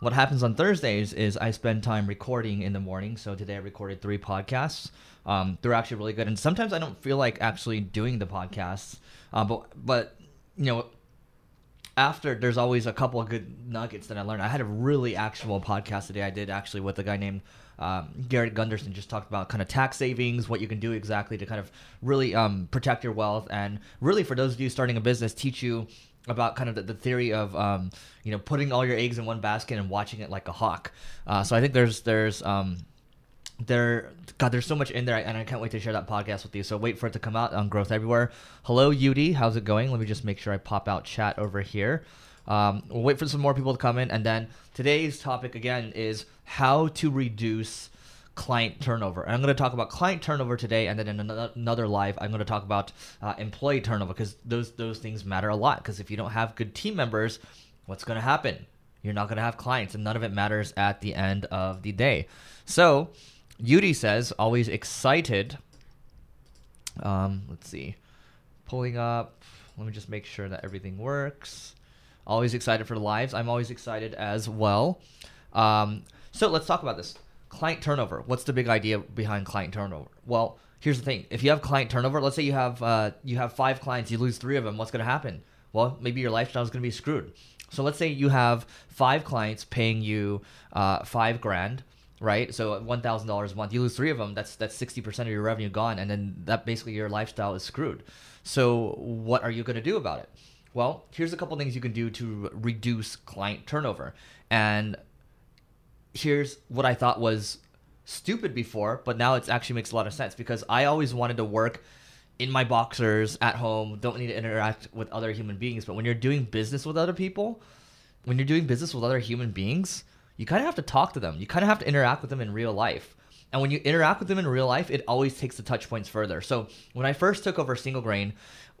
what happens on Thursdays is I spend time recording in the morning. So today I recorded three podcasts. Um, they're actually really good, and sometimes I don't feel like actually doing the podcasts, uh, but but you know after there's always a couple of good nuggets that I learned. I had a really actual podcast today. I did actually with a guy named um, Garrett Gunderson. Just talked about kind of tax savings, what you can do exactly to kind of really um, protect your wealth, and really for those of you starting a business, teach you about kind of the, the theory of um, you know putting all your eggs in one basket and watching it like a hawk. Uh, so I think there's there's um, there god there's so much in there and i can't wait to share that podcast with you. So wait for it to come out on growth everywhere. Hello Udi, how's it going? Let me just make sure i pop out chat over here. Um, we'll wait for some more people to come in. And then today's topic again is how to reduce client turnover and i'm going to talk about client turnover today and then in another live i'm going to talk about uh, employee turnover because those those things matter a lot because if you don't have good team members what's going to happen you're not going to have clients and none of it matters at the end of the day so Yuri says, always excited. Um, let's see. Pulling up. Let me just make sure that everything works. Always excited for the lives. I'm always excited as well. Um, so let's talk about this. Client turnover. What's the big idea behind client turnover? Well, here's the thing. If you have client turnover, let's say you have uh, you have five clients, you lose three of them. What's going to happen? Well, maybe your lifestyle is going to be screwed. So let's say you have five clients paying you uh, five grand right? So one thousand dollars a month, you lose three of them. That's that's sixty percent of your revenue gone, and then that basically your lifestyle is screwed. So what are you going to do about it? Well, here's a couple things you can do to reduce client turnover, and here's what I thought was stupid before, but now it actually makes a lot of sense because I always wanted to work in my boxers at home, don't need to interact with other human beings. But when you're doing business with other people, when you're doing business with other human beings, you kind of have to talk to them. You kind of have to interact with them in real life. And when you interact with them in real life, it always takes the touch points further. So when I first took over single grain,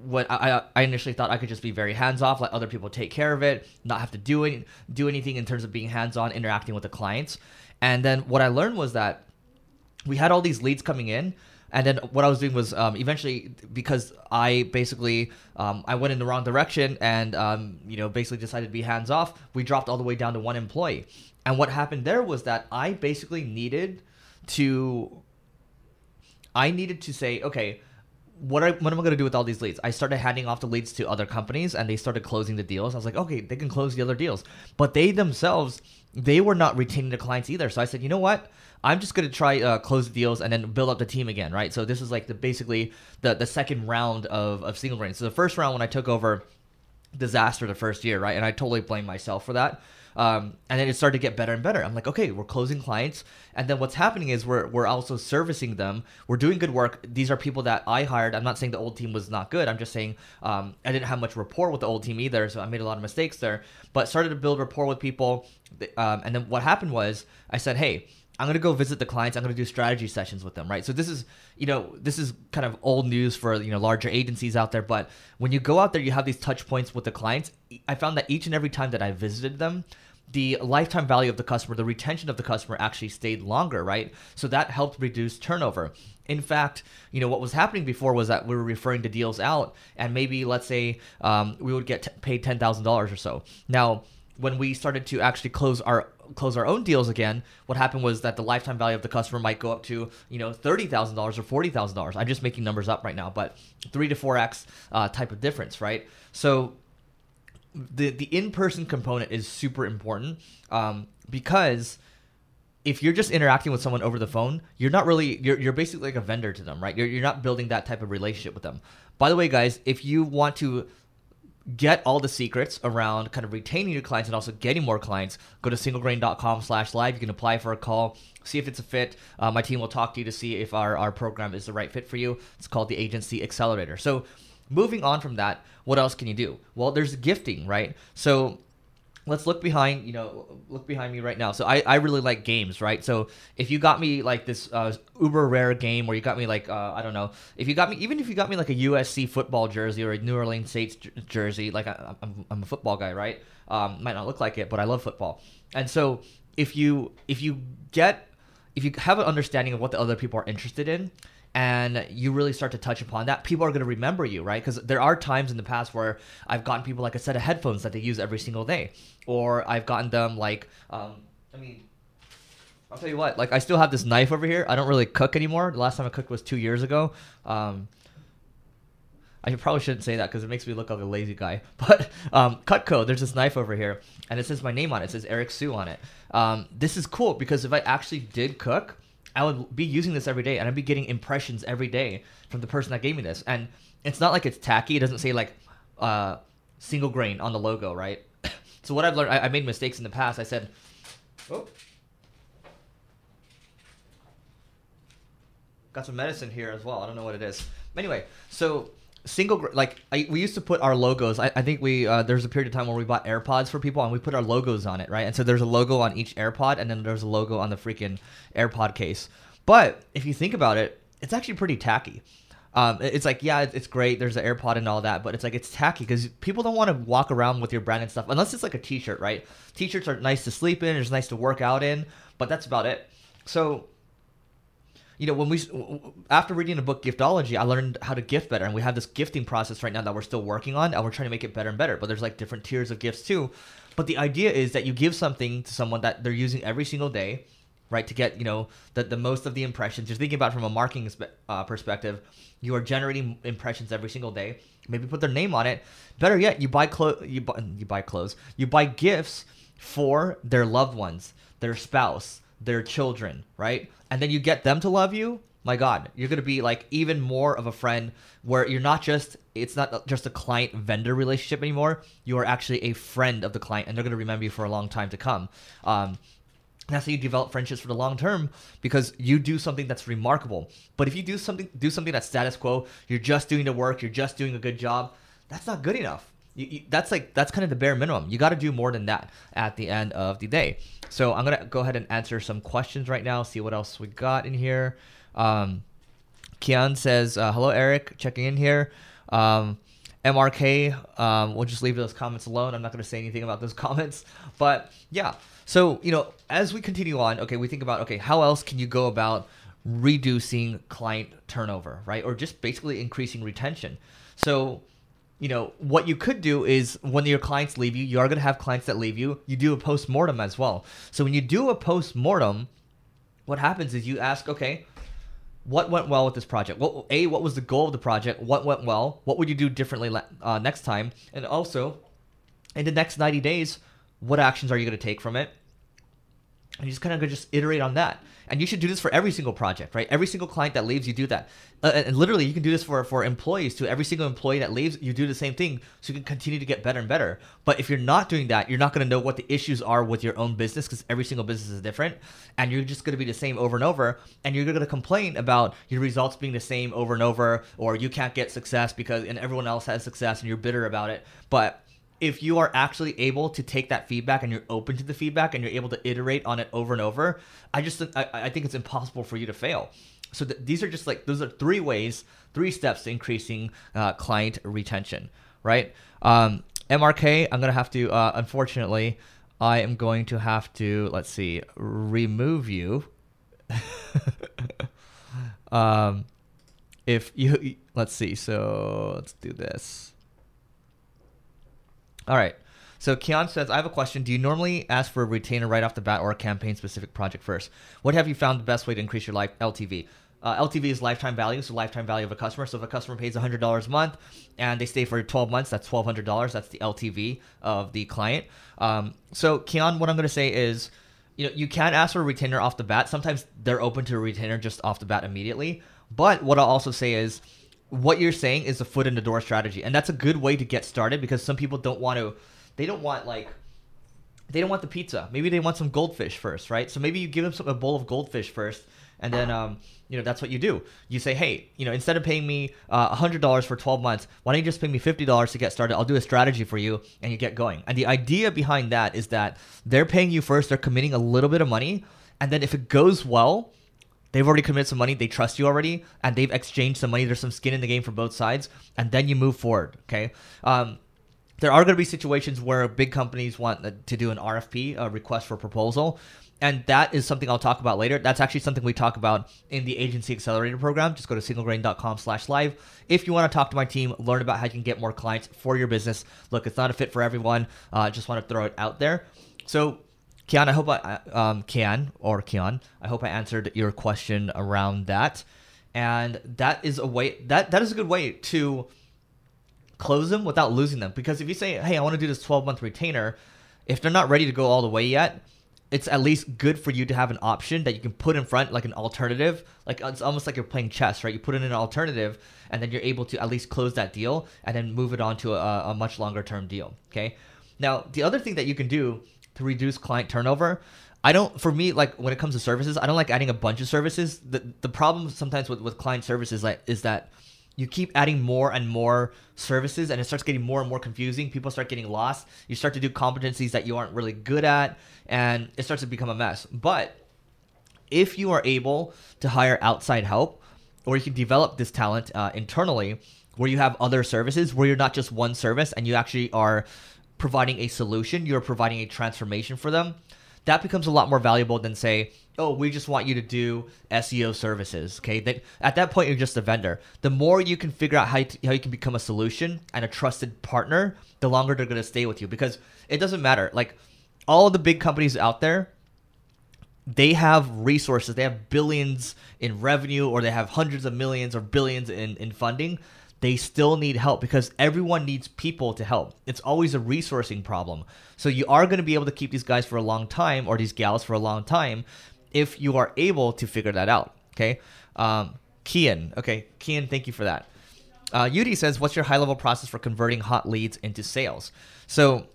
what I, I initially thought I could just be very hands off, let other people take care of it, not have to do any, do anything in terms of being hands on, interacting with the clients. And then what I learned was that we had all these leads coming in, and then what I was doing was um, eventually because I basically um, I went in the wrong direction and um, you know basically decided to be hands off. We dropped all the way down to one employee, and what happened there was that I basically needed to I needed to say okay. What, I, what am I going to do with all these leads? I started handing off the leads to other companies and they started closing the deals. I was like, okay, they can close the other deals. But they themselves, they were not retaining the clients either. So I said, you know what? I'm just gonna try uh, close the deals and then build up the team again, right? So this is like the basically the the second round of of single grain. So the first round when I took over, disaster the first year, right? And I totally blame myself for that. Um, and then it started to get better and better. I'm like, okay, we're closing clients, and then what's happening is we're we're also servicing them. We're doing good work. These are people that I hired. I'm not saying the old team was not good. I'm just saying um, I didn't have much rapport with the old team either, so I made a lot of mistakes there. But started to build rapport with people, um, and then what happened was I said, hey I'm gonna go visit the clients. I'm gonna do strategy sessions with them, right? So this is, you know, this is kind of old news for you know larger agencies out there. But when you go out there, you have these touch points with the clients. I found that each and every time that I visited them, the lifetime value of the customer, the retention of the customer actually stayed longer, right? So that helped reduce turnover. In fact, you know what was happening before was that we were referring to deals out, and maybe let's say um, we would get t- paid ten thousand dollars or so. Now when we started to actually close our close our own deals again, what happened was that the lifetime value of the customer might go up to you know thirty thousand dollars or forty thousand dollars. I'm just making numbers up right now, but three to four x uh, type of difference, right? So the the in person component is super important um, because if you're just interacting with someone over the phone, you're not really you're, you're basically like a vendor to them, right? You're, you're not building that type of relationship with them. By the way, guys, if you want to get all the secrets around kind of retaining your clients and also getting more clients, go to singlegrain.com slash live. You can apply for a call, see if it's a fit. Uh, my team will talk to you to see if our, our program is the right fit for you. It's called the Agency Accelerator. So moving on from that, what else can you do? Well, there's gifting, right? So let's look behind you know look behind me right now. So i i really like games right? So if you got me like this uh, uber rare game where you got me like uh, i don't know if you got me even if you got me like a usc football jersey or a new orleans saints jersey like I, am I'm a football guy right? Um, might not look like it but i love football. And so if you if you get if you have an understanding of what the other people are interested in and you really start to touch upon that, people are going to remember you, right? Because there are times in the past where I've gotten people like a set of headphones that they use every single day, or I've gotten them like, um, I mean, I'll tell you what, like I still have this knife over here. I don't really cook anymore. The last time I cooked was two years ago. Um, I probably shouldn't say that because it makes me look like a lazy guy. But um, Cutco, there's this knife over here, and it says my name on it. It says Eric Siu on it. Um, this is cool because if I actually did cook, I would be using this every day, and I'd be getting impressions every day from the person that gave me this. And it's not like it's tacky. It doesn't say like uh, single grain on the logo, right? so what I've learned, I, I made mistakes in the past. I said, oh. Got some medicine here as well. I don't know what it is. Anyway, so single like I, we used to put our logos i, I think we uh, there's a period of time where we bought airpods for people and we put our logos on it right? And so there's a logo on each airpod and then there's a logo on the freaking airpod case. But if you think about it it's actually pretty tacky. Um, it's like yeah it's great there's an airpod and all that but it's like it's tacky because people don't want to walk around with your brand and stuff unless it's like a t-shirt right? T-shirts are nice to sleep in it's nice to work out in but that's about it. So you know, when we after reading the book Giftology, I learned how to gift better, and we have this gifting process right now that we're still working on, and we're trying to make it better and better. But there's like different tiers of gifts too. But the idea is that you give something to someone that they're using every single day, right? To get you know the the most of the impressions. You're thinking about from a marketing uh, perspective. You are generating impressions every single day. Maybe put their name on it. Better yet, you buy clothes. You buy you buy clothes. You buy gifts for their loved ones, their spouse, their children, right? And then you get them to love you. My God, you're gonna be like even more of a friend where you're not just it's not just a client vendor relationship anymore. You are actually a friend of the client, and they're gonna remember you for a long time to come. Um, that's how you develop friendships for the long term because you do something that's remarkable. But if you do something do something that's status quo, you're just doing the work, you're just doing a good job. That's not good enough. You, you, that's like that's kind of the bare minimum. You got to do more than that at the end of the day. So I'm gonna go ahead and answer some questions right now. See what else we got in here. Um, Kian says, uh, "Hello, Eric. Checking in here." Um, MRK, um, we'll just leave those comments alone. I'm not going to say anything about those comments. But yeah, so, you know, as we continue on, okay, we think about, okay, how else can you go about reducing client turnover, right? Or just basically increasing retention. So, you know, what you could do is when your clients leave you, you are going to have clients that leave you. You do a post mortem as well. So when you do a post mortem, what happens is you ask, okay, what went well with this project? What a what was the goal of the project? What went well? What would you do differently uh, next time? And also, in the next ninety days, what actions are you going to take from it? And you just kind of just iterate on that. And you should do this for every single project, right? Every single client that leaves, you do that. Uh, and literally, you can do this for, for employees too. Every single employee that leaves, you do the same thing so you can continue to get better and better. But if you're not doing that, you're not going to know what the issues are with your own business because every single business is different. And you're just going to be the same over and over. And you're going to complain about your results being the same over and over, or you can't get success because and everyone else has success and you're bitter about it. But if you are actually able to take that feedback and you're open to the feedback and you're able to iterate on it over and over, I just I, I think it's impossible for you to fail. So th- these are just like those are three ways, three steps to increasing uh, client retention, right? Um, MRK, I'm gonna have to uh, unfortunately, I am going to have to let's see, remove you. um, if you let's see, so let's do this. All right. So Keon says, I have a question. Do you normally ask for a retainer right off the bat or a campaign specific project first? What have you found the best way to increase your life LTV? Uh, LTV is lifetime value, so lifetime value of a customer. So if a customer pays $100 a month and they stay for 12 months, that's $1,200. That's the LTV of the client. Um, so Keon, what I'm going to say is, you know, you can ask for a retainer off the bat. Sometimes they're open to a retainer just off the bat immediately. But what I'll also say is, what you're saying is a foot in the door strategy, and that's a good way to get started because some people don't want to, they don't want like, they don't want the pizza. Maybe they want some goldfish first, right? So maybe you give them some, a bowl of goldfish first, and then um, you know that's what you do. You say, hey, you know, instead of paying me uh, hundred dollars for twelve months, why don't you just pay me fifty dollars to get started? I'll do a strategy for you, and you get going. And the idea behind that is that they're paying you first, they're committing a little bit of money, and then if it goes well, They've already committed some money. They trust you already, and they've exchanged some money. There's some skin in the game for both sides, and then you move forward. Okay. Um, there are going to be situations where big companies want to do an RFP, a request for proposal, and that is something I'll talk about later. That's actually something we talk about in the Agency Accelerator program. Just go to singlegrain.com slash live. If you want to talk to my team, learn about how you can get more clients for your business. Look, it's not a fit for everyone. I uh, just want to throw it out there. So, Kian, I hope I, um, Kian or Kian, I hope I answered your question around that. And that is a way, that, that is a good way to close them without losing them. Because if you say, hey, I want to do this 12 month retainer, if they're not ready to go all the way yet, it's at least good for you to have an option that you can put in front, like an alternative. Like it's almost like you're playing chess, right? You put in an alternative, and then you're able to at least close that deal and then move it on to a, a much longer term deal. Okay. Now, the other thing that you can do to reduce client turnover, I don't, for me, like when it comes to services, I don't like adding a bunch of services. The, the problem sometimes with, with client services like, is that you keep adding more and more services and it starts getting more and more confusing. People start getting lost. You start to do competencies that you aren't really good at and it starts to become a mess. But if you are able to hire outside help or you can develop this talent uh, internally where you have other services where you're not just one service and you actually are providing a solution you're providing a transformation for them that becomes a lot more valuable than say oh, we just want you to do SEO services. Okay, at that point you're just a vendor. The more you can figure out how you, how you can become a solution and a trusted partner, the longer they're gonna stay with you because it doesn't matter. Like all the big companies out there, they have resources. They have billions in revenue, or they have hundreds of millions or billions in in funding. They still need help because everyone needs people to help. It's always a resourcing problem. So you are going to be able to keep these guys for a long time or these gals for a long time if you are able to figure that out. Okay. Um, Kian. Okay. Kian, thank you for that. Uh, Yudi says, What's your high level process for converting hot leads into sales? So,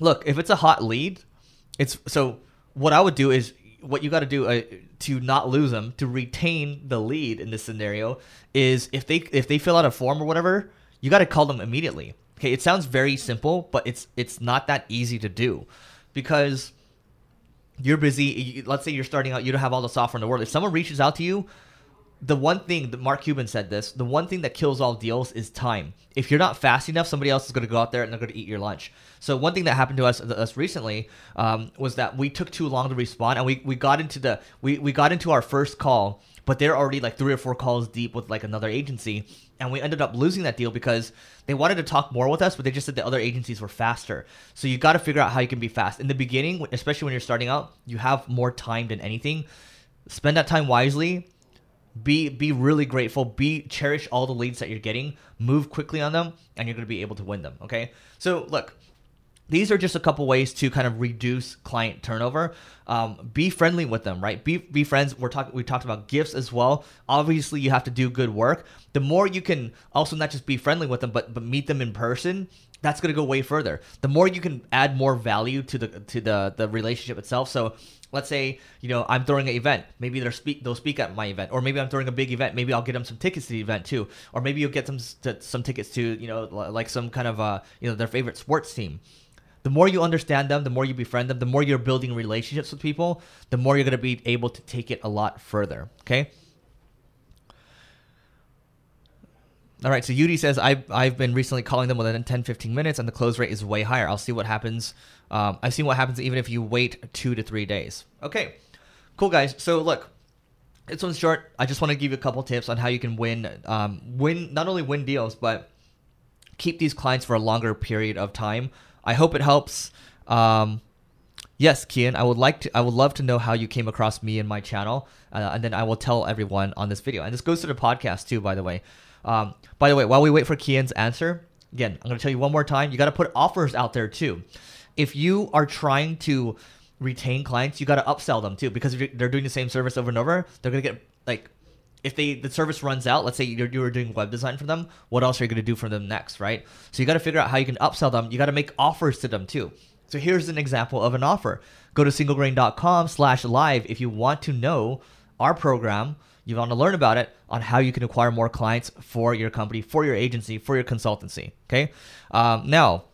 look, if it's a hot lead, it's so what I would do is what you got to do uh, to not lose them to retain the lead in this scenario is if they if they fill out a form or whatever you got to call them immediately okay it sounds very simple but it's it's not that easy to do because you're busy. Let's say you're starting out, you don't have all the software in the world. If someone reaches out to you, the one thing that Mark Cuban said this, the one thing that kills all deals is time. If you're not fast enough, somebody else is going to go out there and they're going to eat your lunch. So one thing that happened to us us recently um, was that we took too long to respond, and we, we got into the we, we got into our first call, but they're already like three or four calls deep with like another agency, and we ended up losing that deal because they wanted to talk more with us, but they just said the other agencies were faster. So you got to figure out how you can be fast in the beginning, especially when you're starting out. You have more time than anything. Spend that time wisely. Be be really grateful. Be cherish all the leads that you're getting. Move quickly on them, and you're going to be able to win them. Okay. So look, these are just a couple ways to kind of reduce client turnover. Um, be friendly with them, right? Be be friends. We're talking. We talked about gifts as well. Obviously, you have to do good work. The more you can also not just be friendly with them, but but meet them in person. That's gonna go way further. The more you can add more value to the to the the relationship itself. So let's say you know I'm throwing an event. Maybe they'll speak they'll speak at my event, or maybe I'm throwing a big event. Maybe I'll get them some tickets to the event too, or maybe you'll get them some tickets to you know like some kind of uh you know their favorite sports team the more you understand them, the more you befriend them, the more you're building relationships with people, the more you're going to be able to take it a lot further. Okay. All right, so Yudi says, I've, I've been recently calling them within 10, 15 minutes, and the close rate is way higher. I'll see what happens. Um, I've seen what happens even if you wait two to three days. Okay, cool, guys. So, look, this one's short. I just want to give you a couple tips on how you can win, um, win not only win deals, but keep these clients for a longer period of time. I hope it helps. Um, yes, Kian, I would like to. I would love to know how you came across me and my channel, uh, and then I will tell everyone on this video. And this goes to the podcast too, by the way. Um, by the way, while we wait for Kian's answer, again, I'm going to tell you one more time. You got to put offers out there too. If you are trying to retain clients, you got to upsell them too, because if they're doing the same service over and over, they're going to get like if they the service runs out, let's say you're, you're doing web design for them, what else are you going to do for them next, right? So you got to figure out how you can upsell them. You got to make offers to them too. So here's an example of an offer. Go to singlegrain.com slash live if you want to know our program, you want to learn about it on how you can acquire more clients for your company, for your agency, for your consultancy. Okay. Um, now,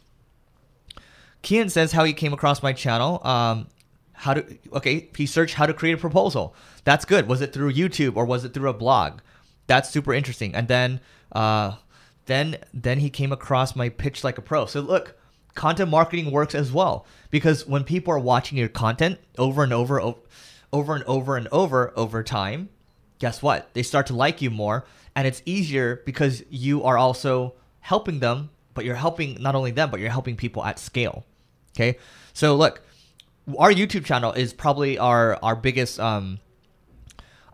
Kian says how he came across my channel. Um, how to okay he searched how to create a proposal that's good was it through youtube or was it through a blog that's super interesting and then uh then then he came across my pitch like a pro so look content marketing works as well because when people are watching your content over and over, over and over and over over time, guess what? They start to like you more, and it's easier because you are also helping them, but you're helping not only them, but you're helping people at scale. Okay, so look, our YouTube channel is probably our our biggest um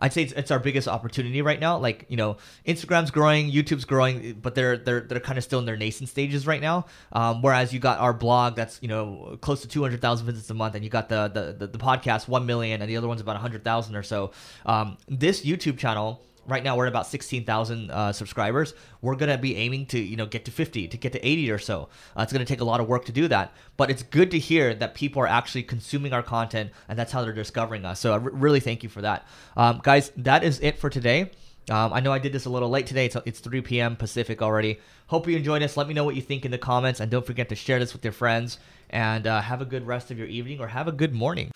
I'd say it's, it's, our biggest opportunity right now. Like you know, Instagram's growing, YouTube's growing, but they're they're they're kind of still in their nascent stages right now. Um, whereas you got our blog that's you know close to two hundred thousand visits a month, and you got the, the the the, podcast one million, and the other one's about hundred thousand or so. Um, this YouTube channel right now we're at about 16,000 uh, subscribers. We're going to be aiming to, you know, get to 50, to get to 80 or so. Uh, it's going to take a lot of work to do that, but it's good to hear that people are actually consuming our content and that's how they're discovering us. So I r- really thank you for that. Um, guys, that is it for today. Um, I know I did this a little late today. It's, it's 3 p.m. Pacific already. Hope you enjoyed this. Let me know what you think in the comments and don't forget to share this with your friends and uh, have a good rest of your evening or have a good morning.